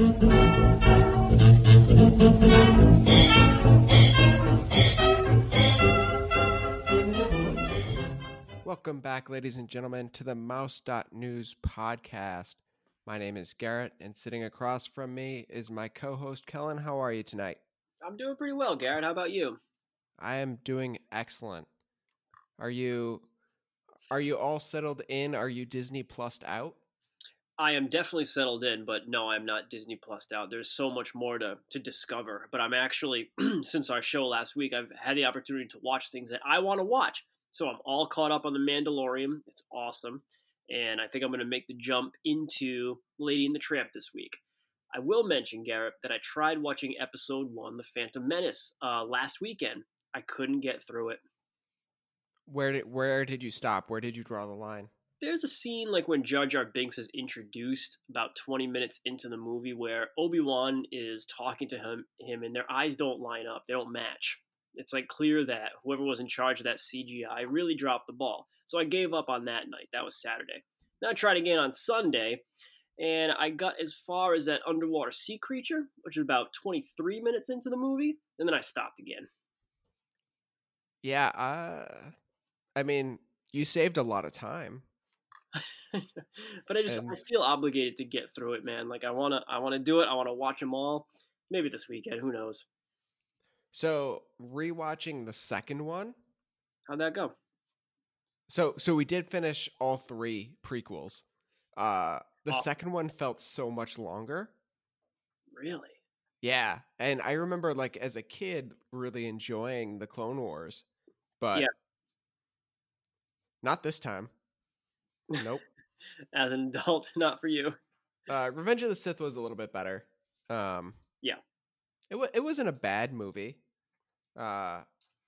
Welcome back, ladies and gentlemen, to the Mouse.News podcast. My name is Garrett, and sitting across from me is my co host, Kellen. How are you tonight? I'm doing pretty well, Garrett. How about you? I am doing excellent. Are you are you all settled in? Are you Disney Plused out? I am definitely settled in, but no, I'm not Disney Plused out. There's so much more to, to discover. But I'm actually, since our show last week, I've had the opportunity to watch things that I want to watch. So I'm all caught up on The Mandalorian. It's awesome. And I think I'm going to make the jump into Lady and the Tramp this week. I will mention, Garrett, that I tried watching episode one, The Phantom Menace, uh, last weekend. I couldn't get through it. Where did where did you stop? Where did you draw the line? There's a scene like when Jar Jar Binks is introduced about 20 minutes into the movie where Obi Wan is talking to him, him, and their eyes don't line up. They don't match. It's like clear that whoever was in charge of that CGI really dropped the ball. So I gave up on that night. That was Saturday. Then I tried again on Sunday, and I got as far as that underwater sea creature, which is about 23 minutes into the movie, and then I stopped again. Yeah, uh, I mean, you saved a lot of time. but I just and... I feel obligated to get through it, man. Like I wanna I wanna do it. I wanna watch them all. Maybe this weekend. Who knows? So rewatching the second one. How'd that go? So so we did finish all three prequels. Uh the oh. second one felt so much longer. Really? Yeah. And I remember like as a kid really enjoying the Clone Wars. But yeah. not this time. Nope. as an adult, not for you. Uh, Revenge of the Sith was a little bit better. Um, yeah, it w- it wasn't a bad movie. Uh,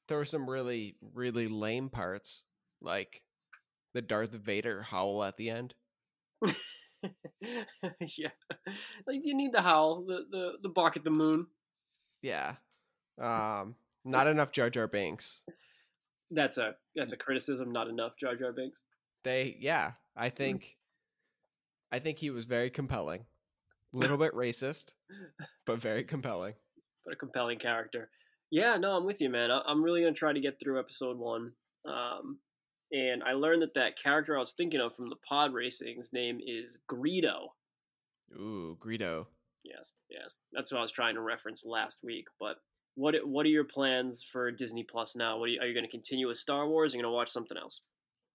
there were some really really lame parts, like the Darth Vader howl at the end. yeah, like you need the howl, the the the bark at the moon. Yeah, um, not enough Jar Jar Binks. That's a that's a criticism. Not enough Jar Jar Binks they yeah i mm. think i think he was very compelling. A little bit racist but very compelling. But a compelling character. Yeah no i'm with you man. I'm really gonna try to get through episode one um, and i learned that that character i was thinking of from the pod racing's name is greedo. Ooh greedo. Yes yes. That's what i was trying to reference last week but what what are your plans for disney plus now? What are you, are you going to continue with star wars? Or are you going to watch something else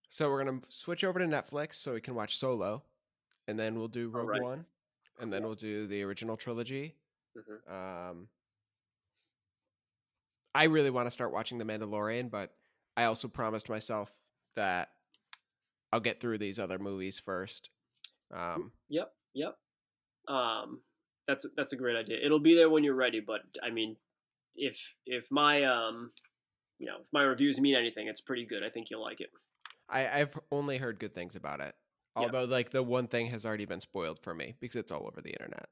so we're gonna switch over to Netflix so we can watch Solo, and then we'll do Rogue right. One, and then we'll do the original trilogy. Mm-hmm. Um, I really want to start watching The Mandalorian, but I also promised myself that I'll get through these other movies first. Um, yep, yep. Um, that's that's a great idea. It'll be there when you're ready, but I mean, if if my um, you know, if my reviews mean anything, it's pretty good. I think you'll like it. I, I've only heard good things about it. Yeah. Although, like the one thing has already been spoiled for me because it's all over the internet.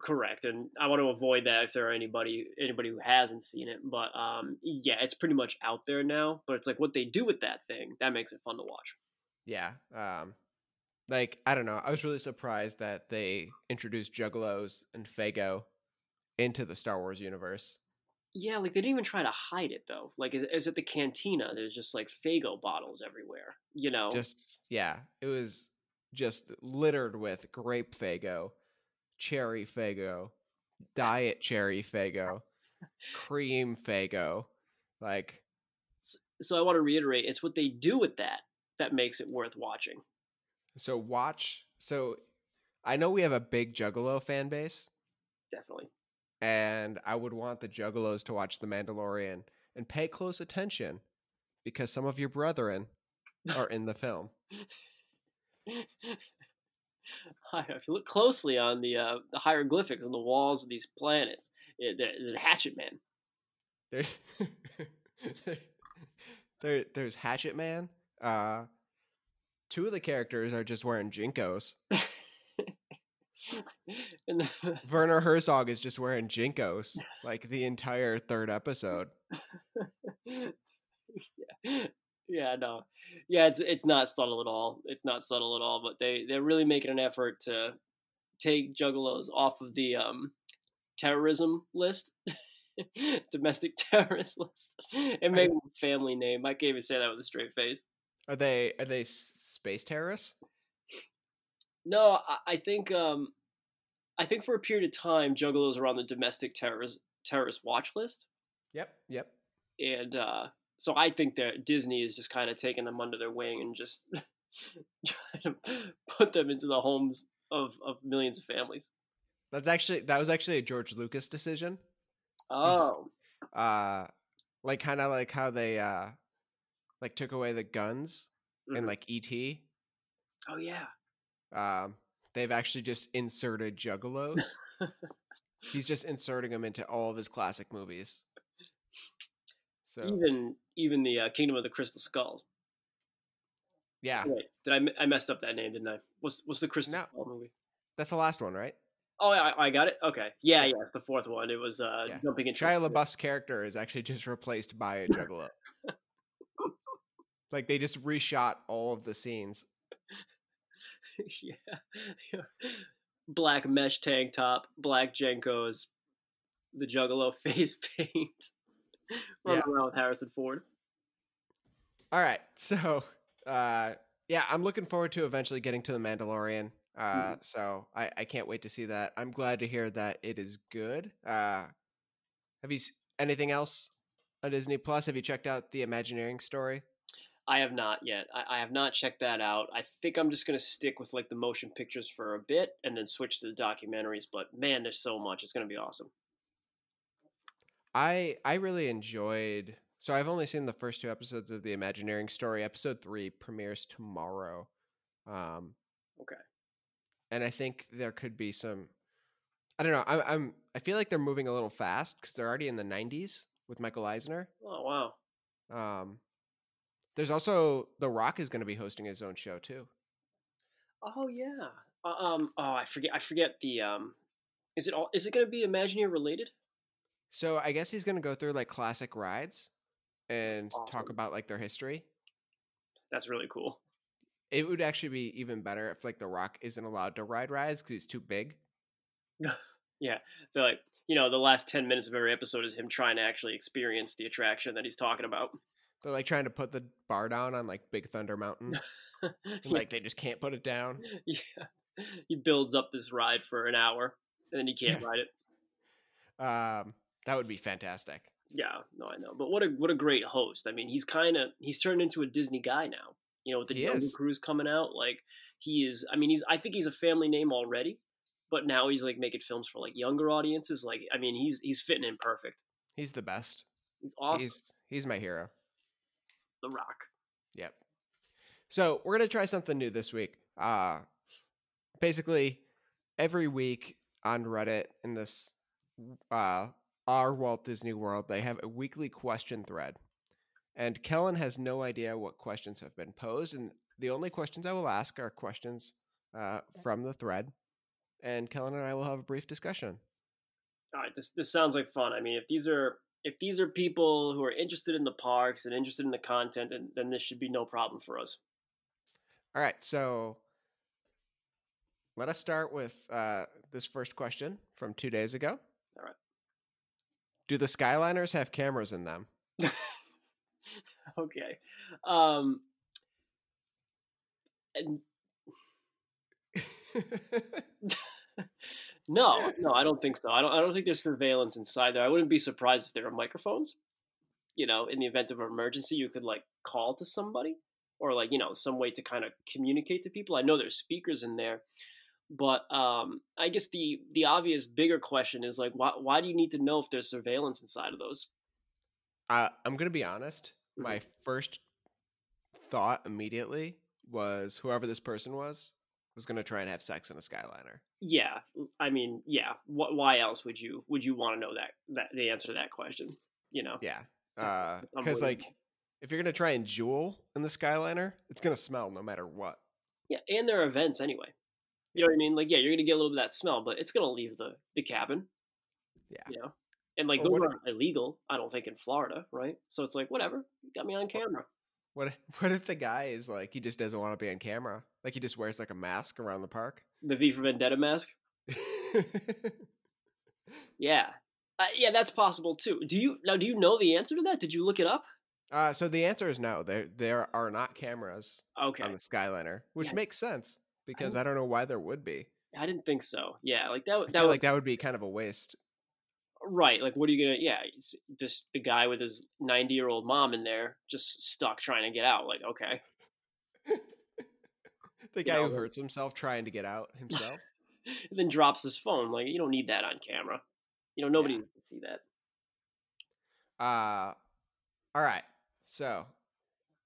Correct, and I want to avoid that if there are anybody anybody who hasn't seen it. But um, yeah, it's pretty much out there now. But it's like what they do with that thing that makes it fun to watch. Yeah, um, like I don't know. I was really surprised that they introduced Juggalos and Faygo into the Star Wars universe. Yeah, like they didn't even try to hide it though. Like, is, is it the cantina? There's just like Faygo bottles everywhere. You know, just yeah, it was just littered with grape Faygo, cherry Faygo, diet cherry Faygo, cream Faygo. Like, so, so I want to reiterate, it's what they do with that that makes it worth watching. So watch. So I know we have a big Juggalo fan base. Definitely and I would want the Juggalos to watch The Mandalorian and pay close attention because some of your brethren are in the film. if you look closely on the uh, the hieroglyphics on the walls of these planets, it, there's a Hatchet Man. There, there, there's Hatchet Man. Uh, two of the characters are just wearing JNCOs. the- Werner Herzog is just wearing JNCOs like the entire third episode. yeah. yeah, no, yeah, it's it's not subtle at all. It's not subtle at all. But they they're really making an effort to take juggalos off of the um, terrorism list, domestic terrorist list, and make family name. I can't even say that with a straight face. Are they are they space terrorists? No, I, I think um, I think for a period of time, juggalos are on the domestic terrorist terrorist watch list, Yep, yep. and uh, so I think that Disney is just kind of taking them under their wing and just trying to put them into the homes of, of millions of families. That's actually that was actually a George Lucas decision. Oh, Uh like kind of like how they uh like took away the guns in mhm. like ET. oh yeah. Um they've actually just inserted juggalos. He's just inserting them into all of his classic movies. So, Even even the uh, Kingdom of the Crystal Skull. yeah. Wait, did I, I messed up that name? Didn't I? What's what's the Crystal No. Skull movie? That's the last one, right? Oh, I, I got it. Okay, yeah, Yeah. it's the fourth one. It was uh, Yeah. jumping into Shia LaBeouf's character is actually just replaced by a juggalo. like they just reshot all of the scenes. yeah. Black mesh tank top, black JNCOs, the Juggalo face paint. Running Yeah. around with Harrison Ford. All right. So, uh, yeah, I'm looking forward to eventually getting to the Mandalorian. Uh, Mhm. so I, I can't wait to see that. I'm glad to hear that it is good. Uh, have you anything else on Disney Plus? Have you checked out the Imagineering story? I have not yet. I, I have not checked that out. I think I'm just gonna stick with like the motion pictures for a bit and then switch to the documentaries. But man, there's so much. It's gonna be awesome. I I really enjoyed. So I've only seen the first two episodes of the Imagineering story. Episode three premieres tomorrow. Um, Okay. and I think there could be some. I don't know. I'm, I'm I feel like they're moving a little fast because they're already in the 90s with Michael Eisner. Oh wow. Um, there's also The Rock is going to be hosting his own show too. Oh yeah. Uh, um. Oh, I forget. I forget the um. Is it all? Is it gonna be Imagineer related? So I guess he's going to go through like classic rides and talk about like their history. That's really cool. It would actually be even better if like The Rock isn't allowed to ride rides because he's too big. Yeah. So like, you know, the last ten minutes of every episode is him trying to actually experience the attraction that he's talking about. They're like trying to put the bar down on like Big Thunder Mountain. and, like they just can't put it down. yeah. He builds up this ride for an hour and then he can't ride it. Um, that would be fantastic. Yeah, no, I know. But what a what a great host. I mean, he's kind of he's turned into a Disney guy now. You know, with the He Jungle. Cruise coming out, like he is. I mean, he's. I think he's a family name already, but now he's like making films for like younger audiences. Like, I mean, he's he's fitting in perfect. He's the best. He's awesome. He's he's my hero. The Rock. Yep. So we're gonna try something new this week. Uh basically every week on Reddit in this uh our Walt Disney World, they have a weekly question thread. And Kellen has no idea what questions have been posed, and the only questions I will ask are questions uh, from the thread. And Kellen and I will have a brief discussion. All right, this this sounds like fun. I mean, if these are if these are people who are interested in the parks and interested in the content, then, then this should be no problem for us. All right, so let us start with uh, this first question from two days ago. All right. Do the Skyliners have cameras in them? okay. Um, and no, no, I don't think so. I don't. I don't think there's surveillance inside there. I wouldn't be surprised if there are microphones. You know, in the event of an emergency, you could like call to somebody, or like you know some way to kind of communicate to people. I know there's speakers in there, but um, I guess the the obvious bigger question is like, why why do you need to know if there's surveillance inside of those? uh, I'm going to be honest. Mhm. My first thought immediately was whoever this person was was going to try and have sex in a Skyliner. Yeah, I mean, yeah. Wh- why else would you would you want to know that that the answer to that question? You know, Yeah. Because, uh, like, if you're going to try and jewel in the Skyliner, it's going to smell no matter what. yeah, and there are events anyway. You know what I mean? Like, yeah, you're gonna get a little bit of that smell, but it's gonna leave the the cabin. Yeah. You know, and like Well, those aren't illegal. I don't think in Florida, right? So it's like whatever. You got me on camera. What, what if the guy is like, he just doesn't want to be on camera? Like, he just wears like a mask around the park? The V for Vendetta mask. Yeah, uh, yeah, that's possible too. Do you now? Do you know the answer to that? Did you look it up? uh, so the answer is no. There there are not cameras Okay, on the Skyliner, which Yeah. makes sense because I don't know why there would be. I didn't think so. Yeah, like that. I would- That feel would like that would be kind of a waste. right. Like, what are you gonna? Yeah, this the guy with his ninety year old mom in there, just stuck trying to get out. Like, okay, The You guy know, who hurts himself trying to get out himself. and then drops his phone. Like, you don't need that on camera. You know, nobody Yeah. needs to see that. Uh all right. So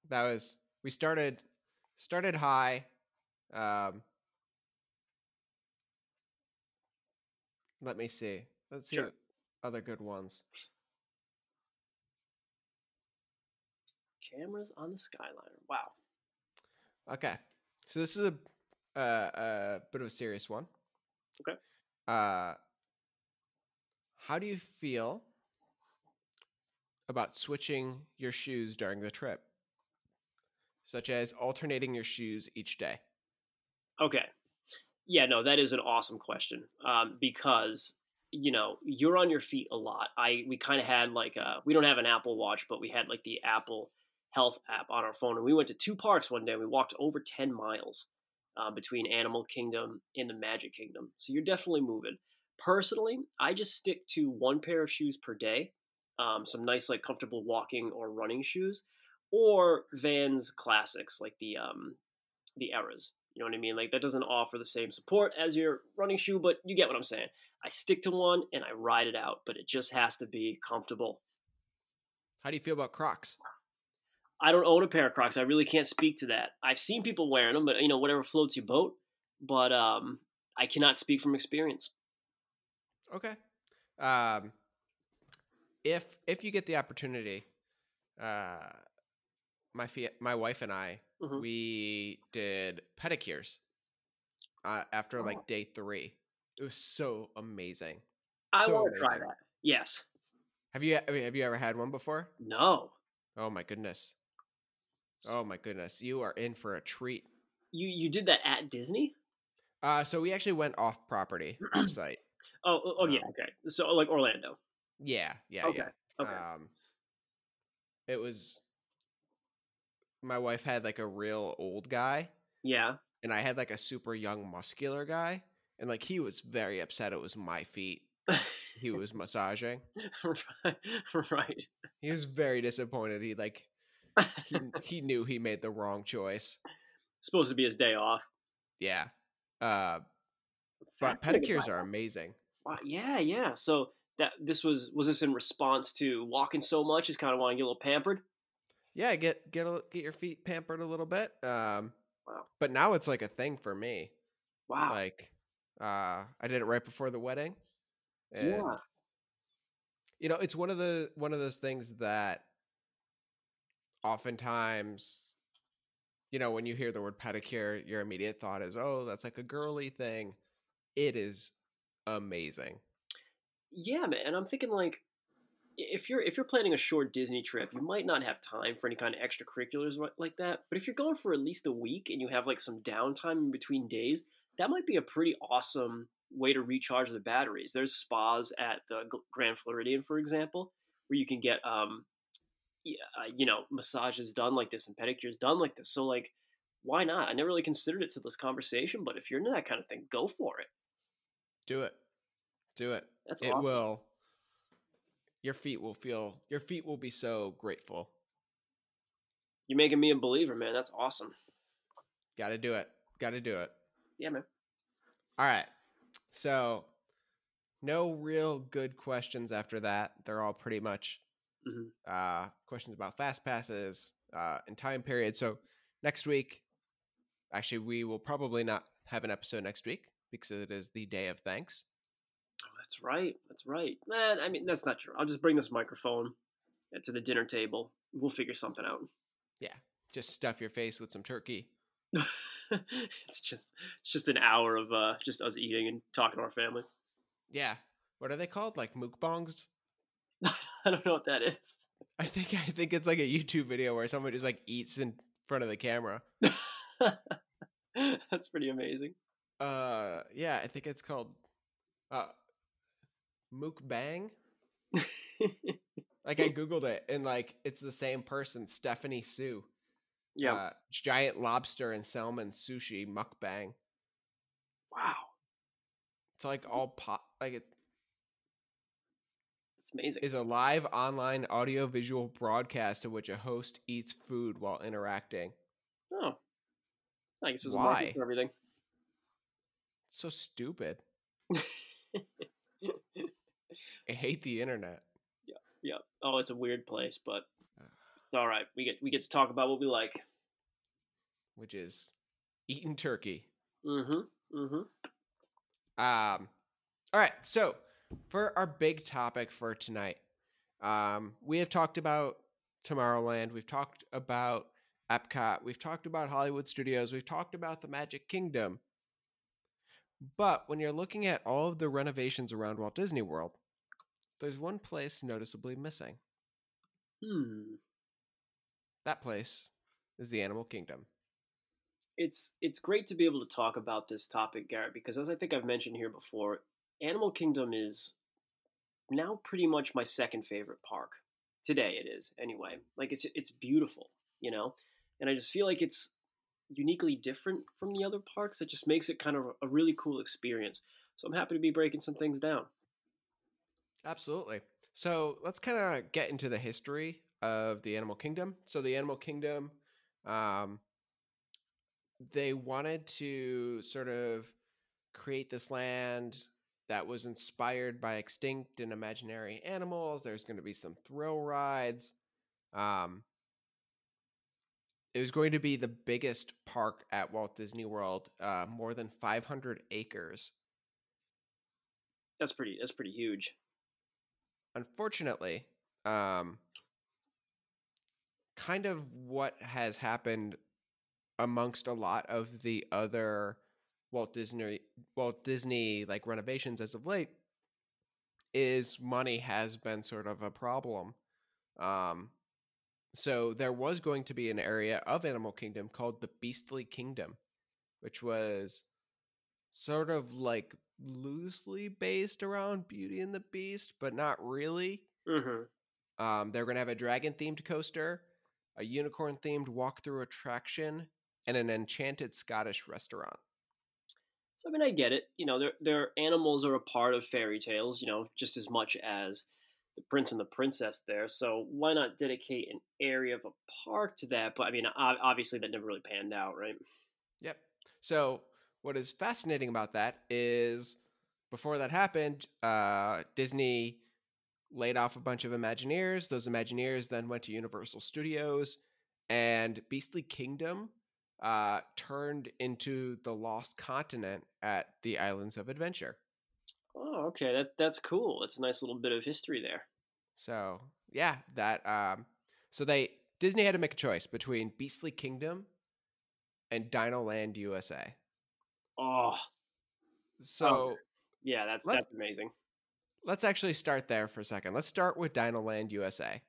that was we started started high. Um let me see. Let's see Sure. other good ones. Cameras on the Skyliner. Wow. Okay. So this is a uh, a bit of a serious one. Okay. Uh how do you feel about switching your shoes during the trip? Such as alternating your shoes each day. Okay. Yeah, no, that is an awesome question. Um, because you know you're on your feet a lot. I we kind of had like a, we don't have an Apple Watch, but we had like the Apple Health app on our phone, and we went to two parks one day. We walked over ten miles uh, between Animal Kingdom and the Magic Kingdom, so you're definitely moving. Personally, I just stick to one pair of shoes per day, um, some nice like comfortable walking or running shoes, or Vans classics like the um, the Eras. You know what I mean? Like that doesn't offer the same support as your running shoe, but you get what I'm saying. I stick to one and I ride it out, but it just has to be comfortable. How do you feel about Crocs? I don't own a pair of Crocs. I really can't speak to that. I've seen people wearing them, but you know whatever floats your boat. But um, I cannot speak from experience. Okay. Um, if if you get the opportunity, uh, my fia- my wife and I Mhm. we did pedicures uh, after Oh. like day three. It was so amazing. I So want to try that. Yes. Have you have you ever had one before? No. Oh my goodness. Oh my goodness. You are in for a treat. You you did that at Disney? Uh, so we actually went off property, off site. Oh oh, oh yeah. Um, Okay. So like Orlando. Yeah, yeah, Okay. yeah. Okay. Um, it was my wife had like a real old guy, yeah. and I had like a super young muscular guy, and like he was very upset it was my feet he was massaging. right. right. He was very disappointed. He like he he knew he made the wrong choice. Supposed to be his day off. Yeah. Uh, but pedicures are amazing. Wow, yeah, yeah. So that this was was this in response to walking so much, is kind of want to get a little pampered. Yeah, get get a, get your feet pampered a little bit. Um, Wow. but now it's like a thing for me. Wow. Like, uh, I did it right before the wedding. Yeah. you know, it's one of the one of those things that oftentimes, you know, when you hear the word pedicure, your immediate thought is, "Oh, that's like a girly thing." It is amazing. Yeah, man. And I'm thinking like if you're if you're planning a short Disney trip, you might not have time for any kind of extracurriculars like that. But if you're going for at least a week and you have like some downtime in between days, that might be a pretty awesome way to recharge the batteries. There's spas at the Grand Floridian, for example, where you can get um, Uh, you know, massages done like this and pedicures done like this. So like, why not? I never really considered it to this conversation, but if you're into that kind of thing, go for it. Do it. Do it. That's it awesome. will your feet will feel your feet will be so grateful. You're making me a believer, man. That's awesome. Got to do it. Got to do it. Yeah, man. All right. So, no real good questions after that. They're all pretty much Mhm. uh, questions about fast passes uh, and time period. So, next week, actually, we will probably not have an episode next week because it is the day of thanks. Oh, that's right. That's right. Man, I mean, that's not true. I'll just bring this microphone to the dinner table. We'll figure something out. Yeah. Just stuff your face with some turkey. it's just it's just an hour of uh, just us eating and talking to our family. Yeah. What are they called? Like mukbangs? I don't know what that is. I think I think it's like a YouTube video where someone just like eats in front of the camera. that's pretty amazing. Uh, yeah, I think it's called Uh, mukbang. like I googled it, and like it's the same person, Stephanie Soo. yeah. Uh, giant lobster and salmon sushi mukbang. wow. It's like all pot. Like it That's amazing. is a live online audio visual broadcast in which a host eats food while interacting. oh. I guess there's a Why? market for everything. It's so stupid. I hate the internet. Yeah, yeah. Oh, it's a weird place, but it's all right. We get we get to talk about what we like. which is eating turkey. Mm-hmm. Mm-hmm. Um, all right. So for our big topic for tonight, um, we have talked about Tomorrowland. We've talked about Epcot. We've talked about Hollywood Studios. We've talked about the Magic Kingdom. But when you're looking at all of the renovations around Walt Disney World, there's one place noticeably missing. Hmm. That place is the Animal Kingdom. It's it's great to be able to talk about this topic, Garrett, because as I think I've mentioned here before, Animal Kingdom is now pretty much my second favorite park. Today it is, anyway. Like it's it's beautiful, you know? And I just feel like it's uniquely different from the other parks. It just makes it kind of a really cool experience. So I'm happy to be breaking some things down. Absolutely. So let's kind of get into the history of the animal kingdom. So the animal kingdom, um, they wanted to sort of create this land that was inspired by extinct and imaginary animals. There's going to be some thrill rides. Um, it was going to be the biggest park at Walt Disney World, uh, more than 500 acres. That's pretty that's pretty huge. unfortunately, um, kind of what has happened amongst a lot of the other Walt Disney Walt Disney like renovations as of late is money has been sort of a problem. Um, so there was going to be an area of Animal Kingdom called the Beastly Kingdom, which was sort of like loosely based around Beauty and the Beast, but not really. Mm-hmm. Um, they're going to have a dragon themed coaster, a unicorn themed walkthrough attraction, and an enchanted Scottish restaurant. So I mean, I get it. You know, their their animals are a part of fairy tales. You know, just as much as the prince and the princess there. So why not dedicate an area of a park to that? But I mean, obviously that never really panned out, right? Yep. So what is fascinating about that is before that happened, uh, Disney laid off a bunch of Imagineers. Those Imagineers then went to Universal Studios, and Beastly Kingdom uh, turned into the Lost Continent at the Islands of Adventure. Oh, okay. That that's cool. That's a nice little bit of history there. So yeah, that um, so they Disney had to make a choice between Beastly Kingdom and Dino Land USA. Oh, So yeah. That's that's amazing. let's actually start there for a second. Let's start with Dino Land USA.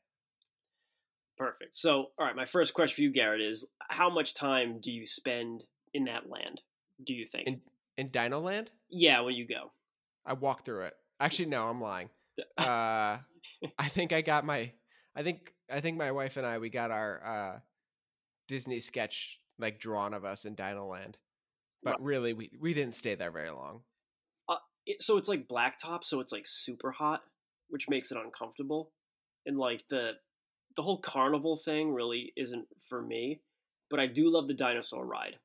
Perfect. So, all right. My first question for you, Garrett, is how much time do you spend in that land? Do you think? In in Dino Land, yeah, when you go. I walked through it. Actually, no, I'm lying. Uh, I think I got my. I think I think my wife and I we got our uh, Disney sketch like drawn of us in Dino Land, but Right. really we we didn't stay there very long. it, so it's like blacktop, so it's like super hot, which makes it uncomfortable. And like the the whole carnival thing really isn't for me, but I do love the dinosaur ride.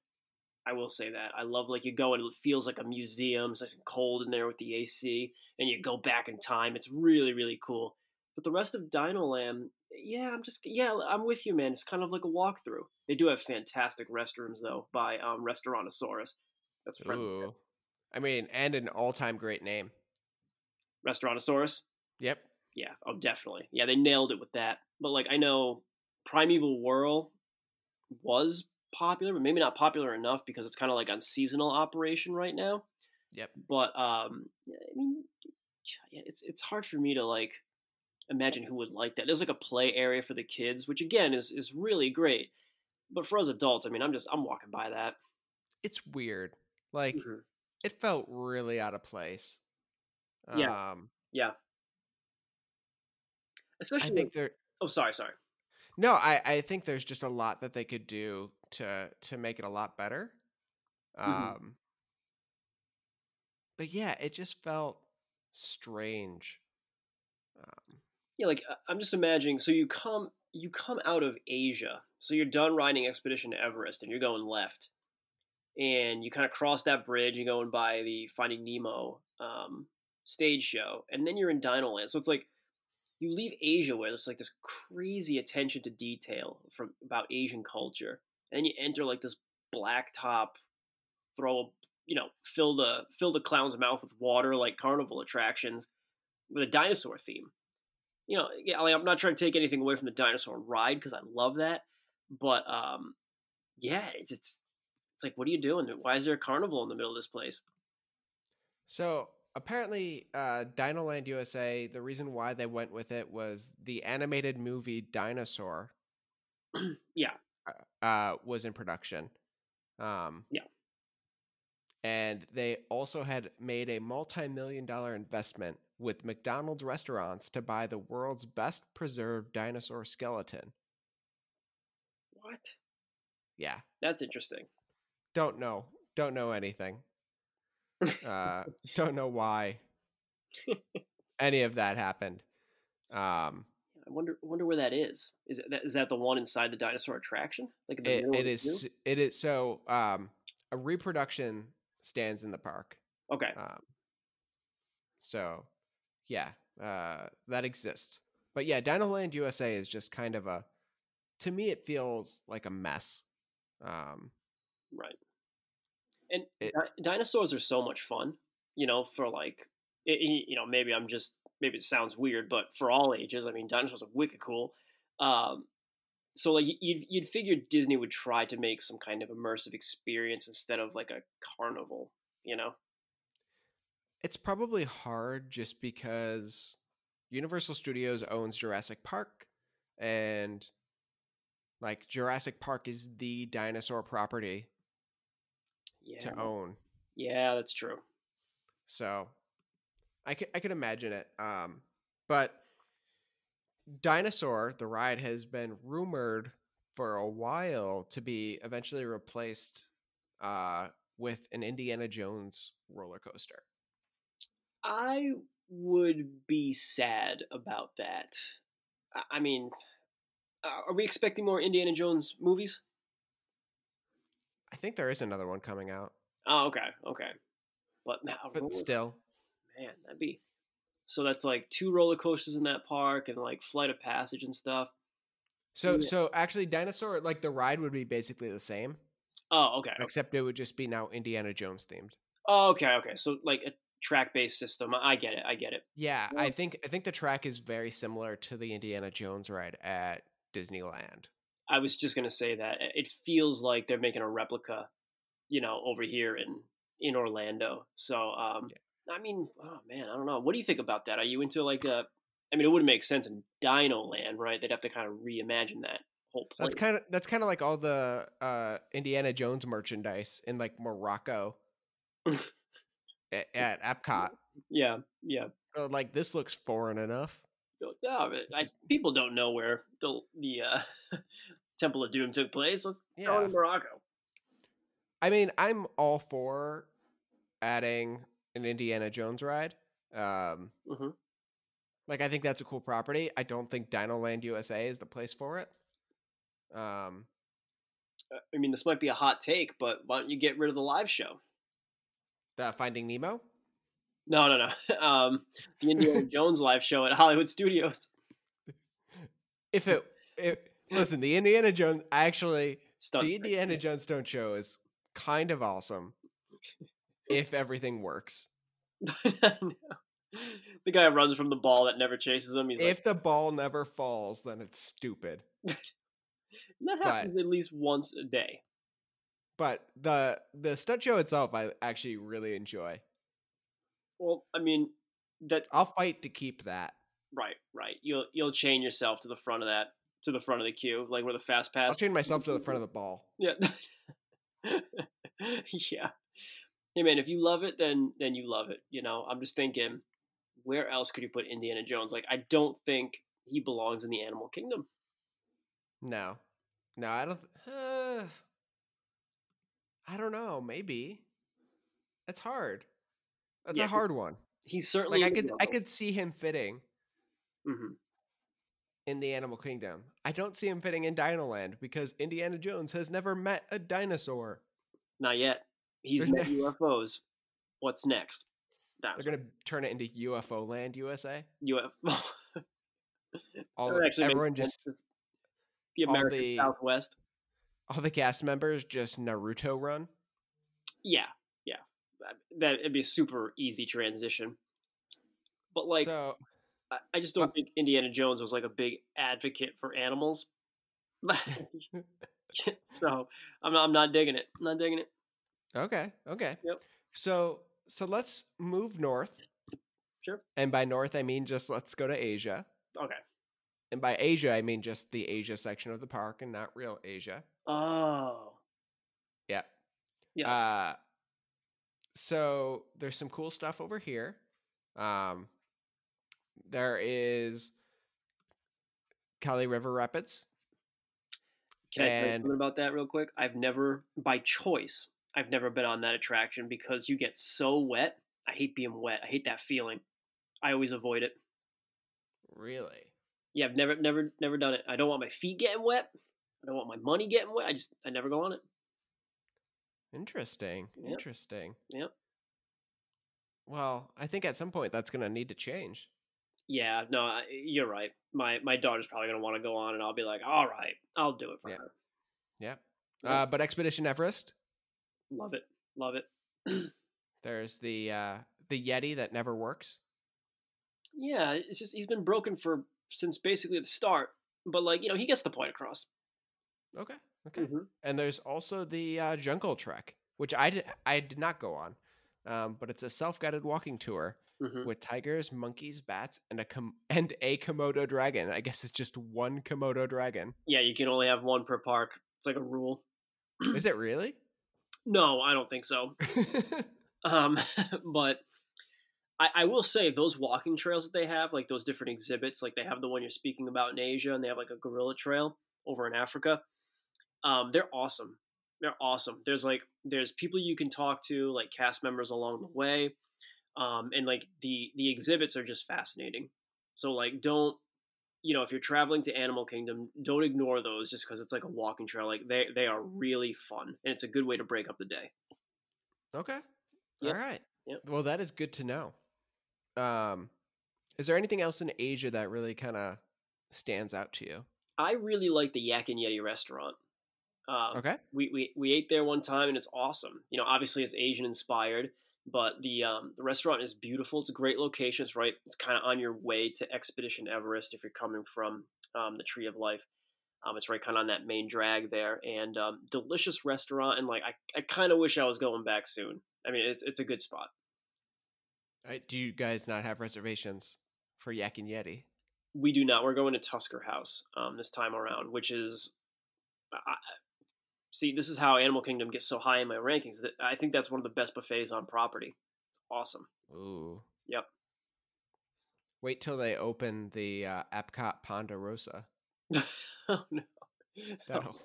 I will say that. I love like you go and it feels like a museum. It's nice and cold in there with the AC, and you go back in time. It's really really cool. But the rest of Dino Land, yeah, I'm just yeah, I'm with you, man. It's kind of like a walkthrough. They do have fantastic restrooms though by um, Restaurantosaurus. That's friendly. Ooh, I mean, and an all time great name. Restaurantosaurus. Yep. Yeah, oh, definitely. Yeah, they nailed it with that. But like, I know Primeval Whirl was popular, but maybe not popular enough because it's kind of like on seasonal operation right now. Yep. But um, I mean, yeah, it's it's hard for me to like imagine who would like that. There's like a play area for the kids, which again is is really great. But for us adults, I mean, I'm just I'm walking by that. It's weird. Like Mhm. it felt really out of place. Yeah. Um, Yeah. Especially I think there. oh sorry, sorry. No, I I think there's just a lot that they could do to to make it a lot better. Mhm. Um, but yeah, it just felt strange. Um, Yeah, like uh, I'm just imagining. So you come you come out of Asia. So you're done riding Expedition to Everest, and you're going left, and you kind of cross that bridge. You're going by the Finding Nemo um, stage show, and then you're in Dino Land. So it's like you leave Asia, where there's like this crazy attention to detail from about Asian culture, and then you enter like this black top, throw a you know fill the fill the clown's mouth with water like carnival attractions with a dinosaur theme you know, yeah, like, I'm not trying to take anything away from the dinosaur ride because I love that, but um, yeah, it's it's it's like, what are you doing? Why is there a carnival in the middle of this place? so apparently, uh, Dino Land USA. The reason why they went with it was the animated movie Dinosaur. Yeah. Uh, was in production. Um, Yeah. And they also had made a multi-million dollar investment with McDonald's restaurants to buy the world's best preserved dinosaur skeleton. What? Yeah. That's interesting. Don't know. Don't know anything. Uh, don't know why any of that happened. Um, I wonder wonder where that is. Is it, is that the one inside the dinosaur attraction? Like the it, it is. It is. So, um, a reproduction stands in the park. Okay. Um, so, yeah, uh, that exists. But yeah, Dinoland USA is just kind of a. To me, it feels like a mess. Um, Right. And It- dinosaurs are so much fun, you know, for like, it, you know, maybe I'm just, maybe it sounds weird, but for all ages, I mean, dinosaurs are wicked cool. Um, so like you'd, you'd figure Disney would try to make some kind of immersive experience instead of like a carnival, you know? it's probably hard just because Universal Studios owns Jurassic Park and like Jurassic Park is the dinosaur property Yeah. to own. Yeah, that's true. So I can I can imagine it. Um but Dinosaur, the ride has been rumored for a while to be eventually replaced uh with an Indiana Jones roller coaster. I would be sad about that. I- mean, are we expecting more Indiana Jones movies? I think there is another one coming out. Oh, okay, okay. But, a But roller- still, man, that'd be so. That's like two roller coasters in that park and like Flight of Passage and stuff. So Yeah. so actually dinosaur like the ride would be basically the same, Oh, okay. okay. except it would just be now Indiana Jones themed. Oh, okay, okay. So like a track-based system. I I get it. I get it. Yeah, Yeah. I think I think the track is very similar to the Indiana Jones ride at Disneyland. I was just gonna say that it it feels like they're making a replica, you know, over here in in Orlando. So, um, I mean, oh man, I don't know. What do you think about that? Are you into like a? I mean, it wouldn't make sense in Dino Land, right? They'd have to kind of reimagine that whole place. That's kind of that's kind of like all the uh Indiana Jones merchandise in like Morocco at, at Epcot. yeah, yeah. Like this looks foreign enough. Yeah, I, people don't know where the the uh, Temple of Doom took place. Let's go to Morocco. I mean, I'm all for adding an Indiana Jones ride. Um hmm Like I think that's a cool property. I don't think Dino Land USA is the place for it. Um, I mean, this might be a hot take, but why don't you get rid of the live show? the Finding Nemo. No, no, no. Um, the Indiana Jones live show at Hollywood Studios. If it, it listen, the Indiana Jones actually Stunt. the Indiana Jones Stone show is kind of awesome if everything works. No. The guy runs from the ball that never chases him. He's If the ball never falls, then it's stupid. that happens at least once a day. But the the stunt show itself, I actually really enjoy. Well, I mean, that I'll fight to keep that. right, right. You'll you'll chain yourself to the front of that, to the front of the queue, like where the fast pass. I'll chain myself to the front of the ball. Yeah. yeah. Hey man, if you love it, then then you love it. You know, I'm just thinking, where else could you put Indiana Jones? Like, I don't think he belongs in the animal kingdom. No, no, I don't. Uh, I don't know. Maybe that's hard. That's Yeah, a hard one. He's certainly Like I could, I could see him fitting Mhm. In the animal kingdom. I don't see him fitting in Dino Land because Indiana Jones has never met a dinosaur. Not yet. He's There's met no- UFOs. What's next? That's They're gonna turn it into UFO Land USA. UFO. All actually everyone just the all American the- Southwest. all the cast members just Naruto run. Yeah, yeah. That that'd be a super easy transition. But like, so I, just don't uh, think Indiana Jones was like a big advocate for animals. so I'm not, I'm not digging it. I'm not digging it. okay, okay. Yep. So so let's move north. Sure. And by north I mean just let's go to Asia. Okay. And by Asia I mean just the Asia section of the park and not real Asia. Oh, Yeah. Yeah. Uh, so there's some cool stuff over here. Um, there is Kali River Rapids. can I tell you something about that real quick? I've never, by choice, I've never been on that attraction because you get so wet. I hate being wet. I hate that feeling. I always avoid it. Really? Yeah, I've never, never, never done it. I don't want my feet getting wet. I don't want my money getting wet. I just, I never go on it. Interesting. Yep. Interesting. Yep. Well, I think at some point that's going to need to change. Yeah, no, you're right. My my daughter's probably gonna want to go on, and I'll be like, all right, I'll do it for Yeah. her. Yep. Uh, but Expedition Everest, Love it, love it. there's the uh, the Yeti that never works. yeah, it's just he's been broken for since basically the start, but like you know, he gets the point across. Okay. Okay. Mhm. And there's also the uh, Jungle Trek, which I did I did not go on, um, but it's a self-guided walking tour Mhm. with tigers, monkeys, bats, and a com- and a Komodo dragon. I guess it's just one Komodo dragon. Yeah, you can only have one per park. It's like a rule. Is it really? No, I don't think so. Um, but I, I will say those walking trails that they have, like those different exhibits, like they have the one you're speaking about in Asia, and they have like a gorilla trail over in Africa. Um, they're awesome. They're awesome. There's like there's people you can talk to, like cast members along the way, um, and like the the exhibits are just fascinating. So like don't you know if you're traveling to Animal Kingdom, don't ignore those just because it's like a walking trail. Like they they are really fun, and it's a good way to break up the day. okay. Yep. All right. Yep. Well, that is good to know. Um, is there anything else in Asia that really kind of stands out to you? I really like the Yak and Yeti restaurant. Um, Okay. we, we we ate there one time and it's awesome. You know, obviously it's Asian inspired, but the um, the restaurant is beautiful. It's a great location. It's right. It's kind of on your way to Expedition Everest if you're coming from um, the Tree of Life. Um, it's right kind of on that main drag there, and um, delicious restaurant. And like, I, I kind of wish I was going back soon. I mean, it's it's a good spot. Right, do you guys not have reservations for Yak and Yeti? We do not. We're going to Tusker House um, this time around, which is. See, this is how Animal Kingdom gets so high in my rankings. That I think that's one of the best buffets on property. It's awesome. Ooh. Yep. Wait till they open the uh, Epcot Ponderosa. oh no. That'll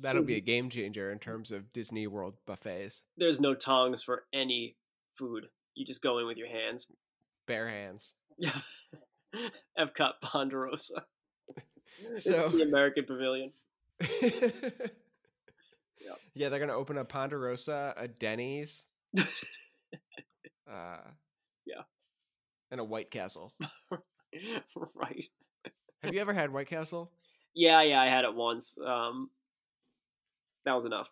that'll be a game changer in terms of Disney World buffets. There's no tongs for any food. You just go in with your hands. Bare hands. Yeah. Epcot Ponderosa. It's So- the American Pavilion. Yeah, they're gonna open a Ponderosa, a Denny's, uh, Yeah. and a White Castle. right. Have you ever had White Castle? Yeah, yeah, I had it once. Um, that was enough.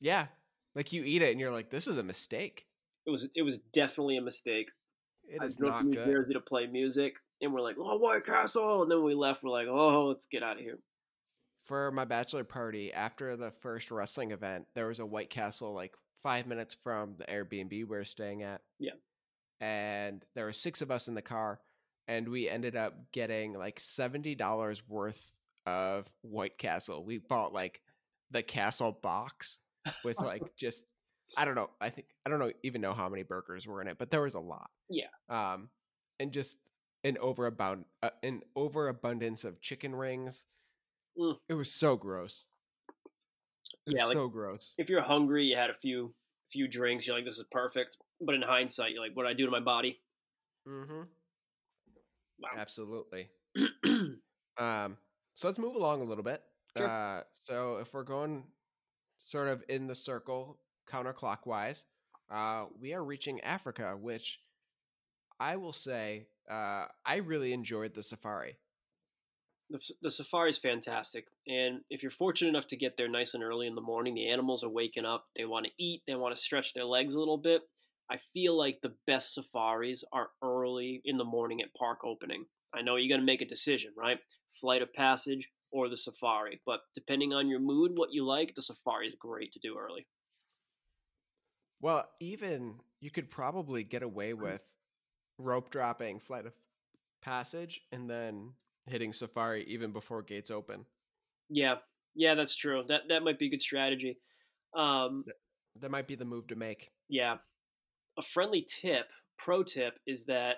Yeah, like you eat it and you're like, this is a mistake. It was it was definitely a mistake. It I is not to good. Jersey to play music, and we're like, "Oh, White Castle!" And then we left. We're like, "Oh, let's get out of here." For my bachelor party, after the first wrestling event, there was a White Castle like five minutes from the Airbnb we were staying at. Yeah. And there were six of us in the car, and we ended up getting like seventy dollars worth of White Castle. We bought like the castle box with like just I don't know. I think I don't know even know how many burgers were in it, but there was a lot. Yeah. Um, and just an overabound uh, an overabundance of chicken rings. Mm. It was so gross. It Yeah, was like- so gross. If you're hungry, you had a few few drinks, you're like, this is perfect. But in hindsight, you're like, what do I do to my body? Mm-hmm. Wow. Absolutely. Um, so let's move along a little bit. Sure. Uh, so if we're going sort of in the circle counterclockwise, uh, we are reaching Africa, which I will say uh, I really enjoyed the safari. The, the safari is fantastic and if you're fortunate enough to get there nice and early in the morning the animals are waking up they want to eat they want to stretch their legs a little bit i feel like the best safaris are early in the morning at park opening. I know you got to make a decision right? Flight of passage or the safari but depending on your mood what you like the safari is great to do early. Well, even you could probably get away mm. with rope dropping flight of passage and then hitting safari even before gates open. yeah yeah that's true that that might be a good strategy um, That might be the move to make. Yeah. A friendly tip, pro tip, is that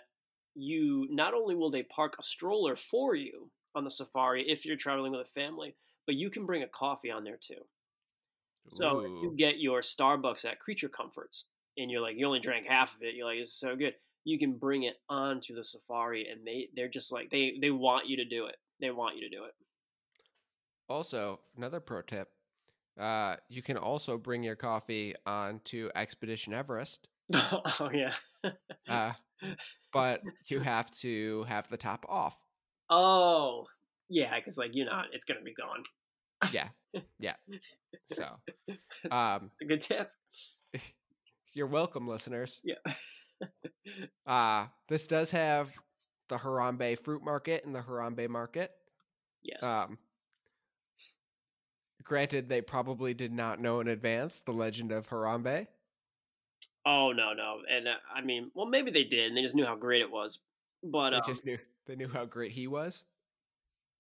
you not only will they park a stroller for you on the safari if you're traveling with a family, but you can bring a coffee on there too. So if you get your Starbucks at Creature Comforts and you're like, you only drank half of it, you're like, this is so good. You can bring it onto the safari and they, they're just like, they, they want you to do it. They want you to do it. Also, another pro tip: uh, you can also bring your coffee on to Expedition Everest, oh, yeah. uh, but you have to have the top off. oh, yeah, because like, you know, it's going to be gone. Yeah, yeah. So, um, It's a good tip. you're welcome, listeners. Yeah. Uh, this does have the Harambe fruit market and the Harambe market. yes. Um, granted, they probably did not know in advance the legend of Harambe. Oh no, no, and uh, I mean, well, maybe they did, and they just knew how great it was. But They um, just knew they knew how great he was.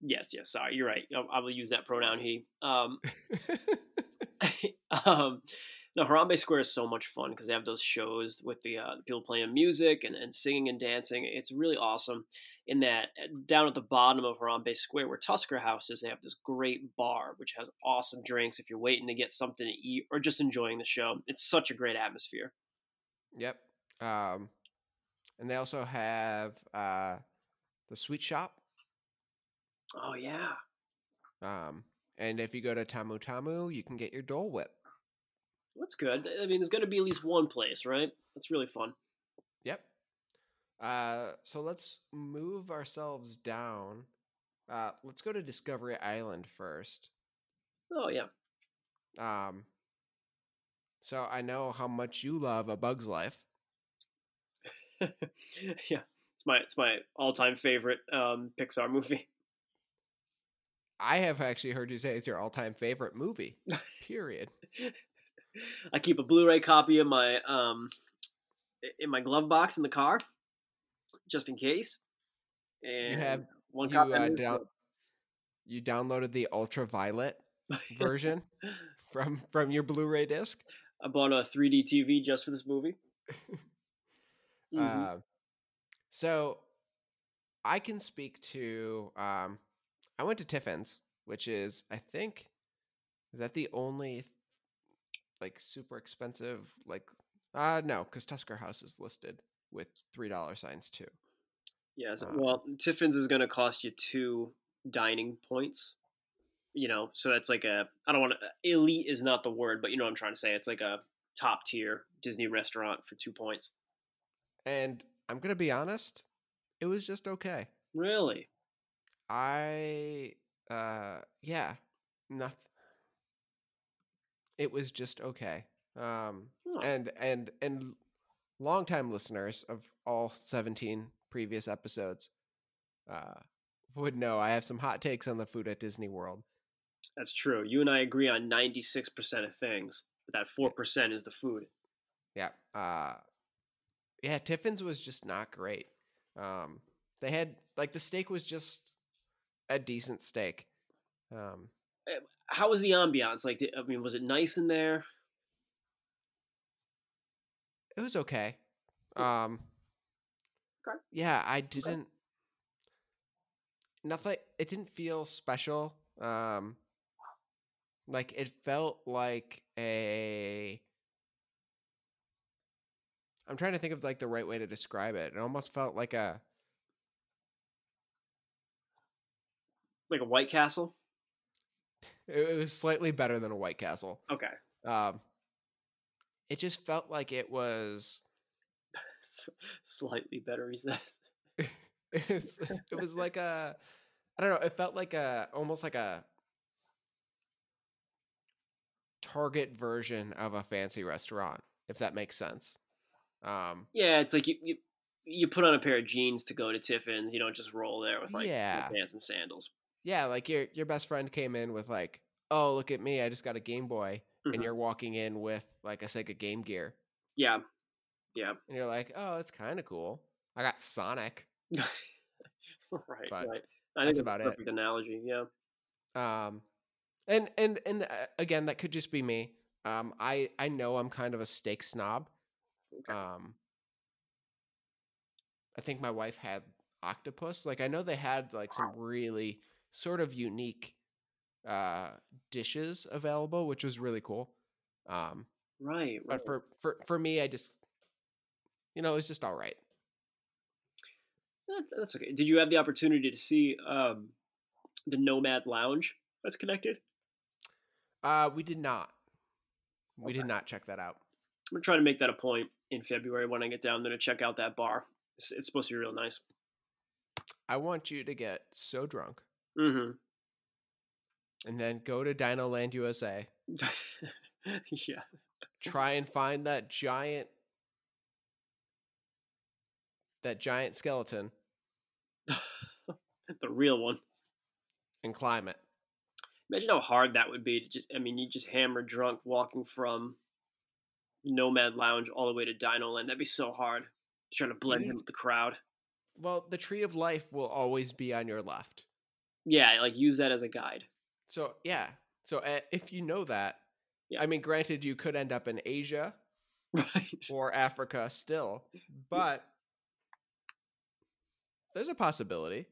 yes, yes, sorry, you're right. I, I will use that pronoun he. Um, um, no, Harambe Square is so much fun because they have those shows with the, uh, the people playing music and, and singing and dancing. It's really awesome. In that, uh, down at the bottom of Harambe Square, where Tusker House is, they have this great bar which has awesome drinks. If you're waiting to get something to eat or just enjoying the show, it's such a great atmosphere. Yep. Um, and they also have uh, the sweet shop. Oh yeah, Um, and if you go to Tamu Tamu, you can get your Dole Whip. That's good. I mean, there's going to be at least one place, right? That's really fun. Yep. Uh, so let's move ourselves down. Uh, let's go to Discovery Island first. Oh yeah. Um, so I know how much you love A Bug's Life. yeah, it's my it's my all time favorite um, Pixar movie. I have actually heard you say it's your all-time favorite movie. Period. I keep a Blu-ray copy in my um in my glove box in the car, just in case. And You have one you copy. uh, down, you downloaded the ultraviolet version from from your Blu-ray disc. I bought a 3D TV just for this movie. Mhm. Uh, so I can speak to. Um, I went to Tiffin's, which is I think is that the only like super expensive like uh no because Tusker House is listed with three dollar signs too. yes. uh, well, Tiffin's is going to cost you two dining points. You know, so that's like a. I don't want to. Elite is not the word, but you know what I'm trying to say. It's like a top tier Disney restaurant for two points. And I'm gonna be honest, it was just okay. Really? I uh yeah, nothing. It was just okay. Um Oh. and and and longtime listeners of all 17 previous episodes uh would know I have some hot takes on the food at Disney World. That's true. You and I agree on 96% of things, but that 4% is the food. Yeah. Uh yeah, Tiffin's was just not great. Um they had like the steak was just a decent steak. Um How was the ambiance? Like, did, I mean, was it nice in there? it was okay. Um Okay. Yeah, I didn't. Nothing. It didn't feel special. Um, like it felt like a. I'm trying to think of like the right way to describe it. It almost felt like a. Like a White Castle. It was slightly better than a White Castle. Okay. Um, it just felt like it was. S- slightly better, he says. it was, it was like a i don't know it felt like a almost like a target version of a fancy restaurant if that makes sense um Yeah, it's like you, you you put on a pair of jeans to go to Tiffin's. You don't just roll there with like Yeah. pants and sandals. Yeah like your your best friend came in with like oh look at me i just got a game boy Mhm. and you're walking in with like a sega game gear Yeah, yeah, and you're like oh it's kind of cool i got sonic right, But right. I that's think about a it. analogy. Yeah, um and and and uh, again that could just be me um i i know i'm kind of a steak snob Okay. um i think my wife had octopus like i know they had like some really sort of unique uh dishes available which was really cool um right, right. but for for for me i just you know it was just all right that's okay. Did you have the opportunity to see um, the Nomad Lounge that's connected? uh we did not we did not check that out I'm trying to to make that a point in February when I get down there to check out that bar. It's, it's supposed to be real nice. i want you to get so drunk Mm-hmm. and then go to Dino Land USA, yeah. try and find that giant that giant skeleton the real one. and climb it. Imagine how hard that would be to just, I mean, you just hammer drunk walking from Nomad Lounge all the way to Dino Land. That'd be so hard. Trying to blend in with the crowd. Well, the tree of life will always be on your left. Yeah, like use that as a guide. So, yeah. So, uh, if you know that, Yeah. I mean, granted, you could end up in Asia Right. or Africa still, but there's a possibility.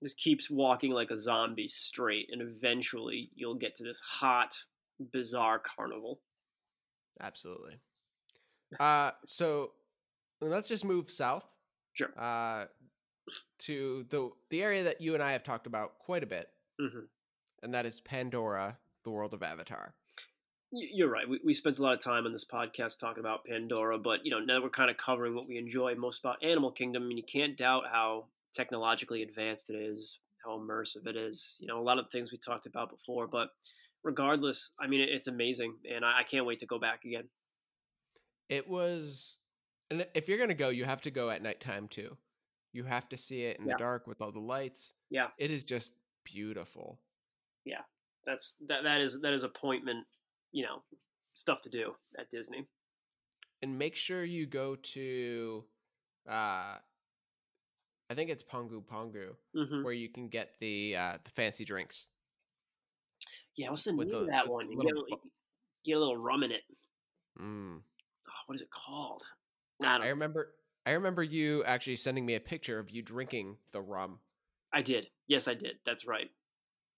This keeps walking like a zombie straight, and eventually you'll get to this hot, bizarre carnival. Absolutely. Uh, so let's just move south. Sure. Uh, to the the area that you and I have talked about quite a bit, hmm and that is Pandora, the world of Avatar. You're right. We, we spent a lot of time on this podcast talking about Pandora, but you know now we're kind of covering what we enjoy most about Animal Kingdom. I mean, you can't doubt how technologically advanced it is, how immersive it is. You know, a lot of the things we talked about before. But regardless, I mean, it's amazing, and I, I can't wait to go back again. It was, and if you're gonna go, you have to go at nighttime too. You have to see it in Yeah. the dark with all the lights. Yeah. It is just beautiful. Yeah. That's that. That is that is appointment. You know, stuff to do at Disney. And make sure you go to, uh, I think it's Pongu Pongu, hmm where you can get the uh, the fancy drinks. Yeah, what's the name the- of that one? You little get, a, you get a little rum in it. Mm. Oh, what is it called? I don't. I remember I remember you actually sending me a picture of you drinking the rum. I did. Yes, I did. That's right.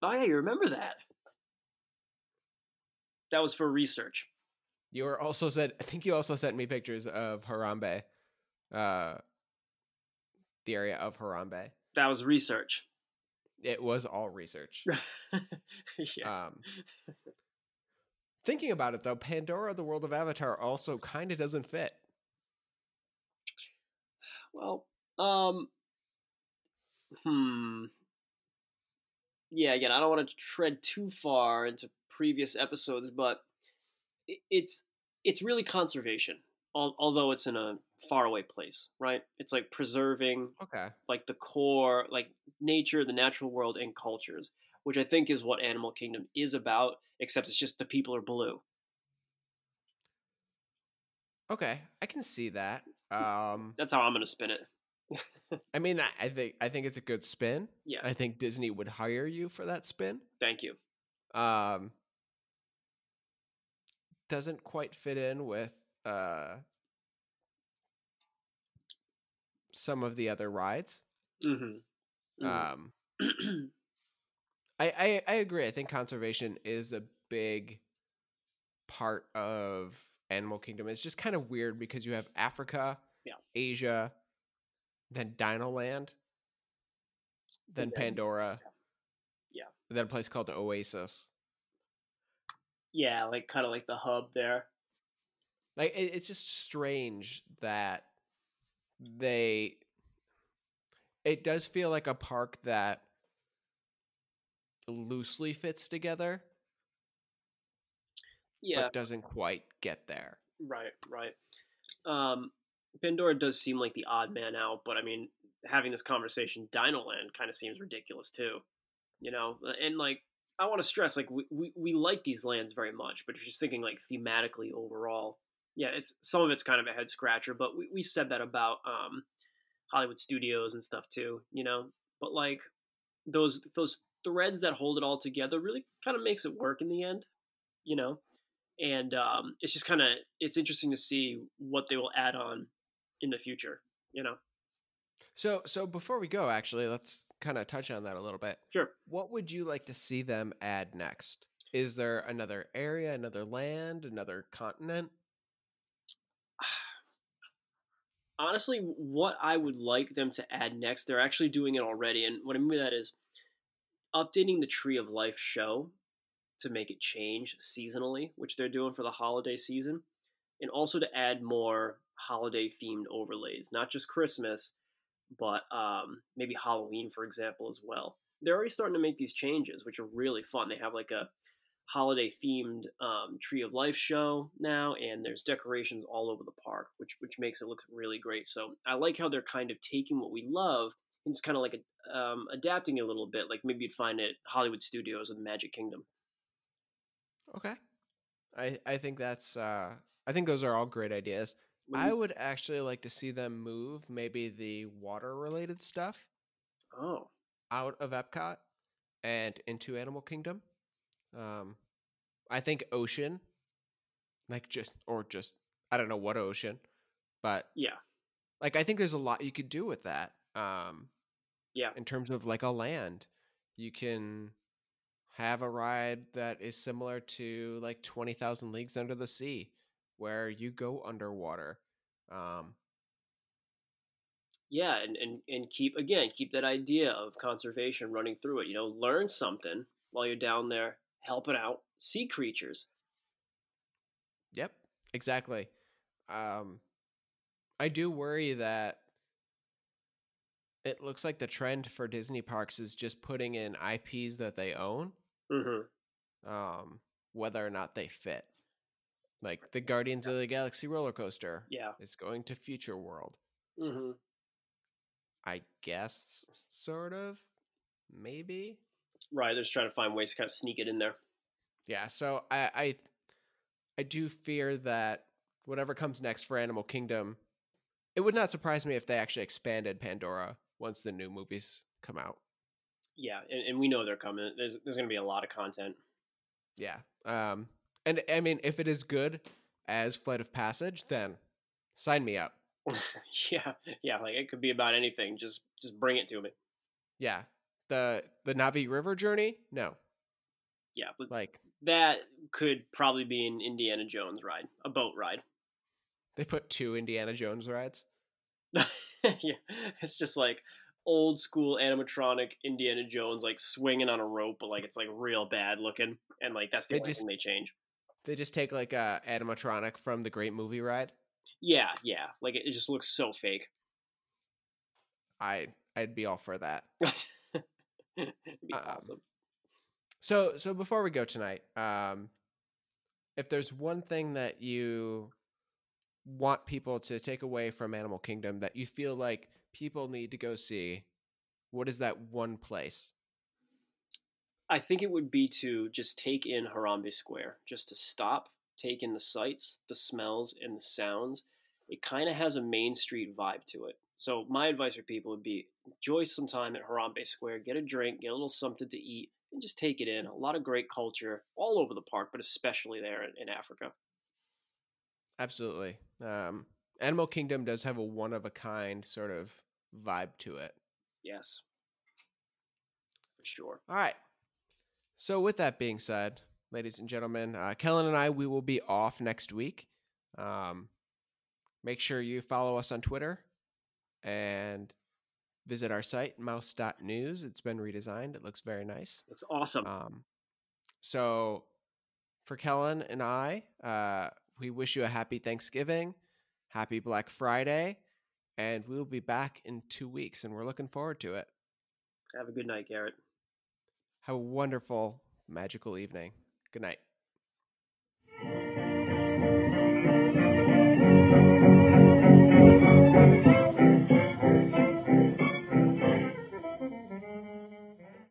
Oh yeah, you remember that? That was for research. You were also said I think you also sent me pictures of Harambe. Uh the area of Harambe. That was research. It was all research. yeah. Um Thinking about it though, Pandora the World of Avatar also kind of doesn't fit. Well, um, hmm. Yeah, again, I don't want to tread too far into previous episodes, but it's it's really conservation, although it's in a faraway place, right? It's like preserving Okay. like the core, like nature, the natural world, and cultures, which I think is what Animal Kingdom is about. Except it's just the people are blue. Okay. I can see that. Um That's how I'm gonna spin it. I mean I think I think it's a good spin. Yeah, I think Disney would hire you for that spin. thank you. um doesn't quite fit in with uh some of the other rides. Mm-hmm. Um, I, I I agree. I think conservation is a big part of Animal Kingdom. is just kind of weird because you have Africa, Yeah. Asia, then Dino Land, then then- Pandora, Yeah. and then a place called Oasis. yeah, like kind of like the hub there. Like it, it's just strange that they. It does feel like a park that loosely fits together, Yeah, but doesn't quite get there. right, right. Um, Pandora does seem like the odd man out, but I mean, having this conversation, Dinoland kind of seems ridiculous too. You know, and like I want to stress, like we, we we like these lands very much, but if you're just thinking like thematically overall, yeah, it's some of it's kind of a head scratcher. But we we said that about um, Hollywood studios and stuff too. You know, but like those those threads that hold it all together really kind of makes it work in the end. You know, and um, it's just kind of it's interesting to see what they will add on in the future. You know, So, so before we go, actually, let's kind of touch on that a little bit. sure. What would you like to see them add next? Is there another area, another land, another continent? honestly what i would like them to add next they're actually doing it already and what i mean by that is updating the tree of life show to make it change seasonally which they're doing for the holiday season and also to add more holiday themed overlays not just christmas but um, maybe halloween for example as well. They're already starting to make these changes which are really fun. They have like a holiday themed um, tree of life show now and there's decorations all over the park which which makes it look really great. So i like how they're kind of taking what we love and just kind of like um, adapting it a little bit like maybe you'd find it hollywood studios and magic kingdom Okay. I I think that's uh I think those are all great ideas. When I would actually like to see them move maybe the water related stuff oh out of Epcot and into Animal Kingdom. Um I think ocean like just or just I don't know what ocean, but yeah like I think there's a lot you could do with that. Um Yeah. In terms of like a land, you can have a ride that is similar to like 20,000 leagues under the sea where you go underwater. Um yeah and, and and keep again keep that idea of conservation running through it you know learn something while you're down there helping out sea creatures Yep, exactly. Um, I do worry that it looks like the trend for Disney parks is just putting in IPs that they own, mm-hmm. um, whether or not they fit. Like the Guardians of the Galaxy roller coaster yeah is going to Future World. mm-hmm. I guess, sort of, maybe. right they're just trying to find ways to kind of sneak it in there Yeah, so I, I I do fear that whatever comes next for Animal Kingdom, it would not surprise me if they actually expanded Pandora once the new movies come out. Yeah, and, and we know they're coming. There's there's going to be a lot of content. Yeah. Um and I mean if it is good as Flight of Passage, then sign me up. yeah, yeah, like it could be about anything. Just just bring it to me. Yeah. The the Na'vi River journey? No. Yeah, but Like that could probably be an Indiana Jones ride, a boat ride. they put two Indiana Jones rides. yeah, it's just like old school animatronic Indiana Jones, like swinging on a rope, but like it's like real bad looking, and like that's the They only just- thing they change. They just take like a animatronic from the Great Movie Ride. Yeah, yeah, like it, it just looks so fake. I I'd be all for that. Um, awesome. So so before we go tonight, um, if there's one thing that you want people to take away from Animal Kingdom that you feel like people need to go see, what is that one place? I think it would be to just take in Harambe Square, just to stop, take in the sights, the smells, and the sounds. It kind of has a Main Street vibe to it. So my advice for people would be enjoy some time at Harambe Square, get a drink, get a little something to eat, and just take it in. A lot of great culture all over the park, but especially there in, in Africa. Absolutely. Um, Animal Kingdom does have a one of a kind sort of vibe to it. Yes. For sure. All right. So, with that being said, ladies and gentlemen, uh, Kellen and I, we will be off next week. Um, make sure you follow us on Twitter and visit our site, mouse.news. It's been redesigned, it looks very nice. Looks awesome. Um, so, for Kellen and I, uh, we wish you a happy Thanksgiving, happy Black Friday, and we will be back in two weeks, and we're looking forward to it. Have a good night, Garrett. Have a wonderful, magical evening. Good night.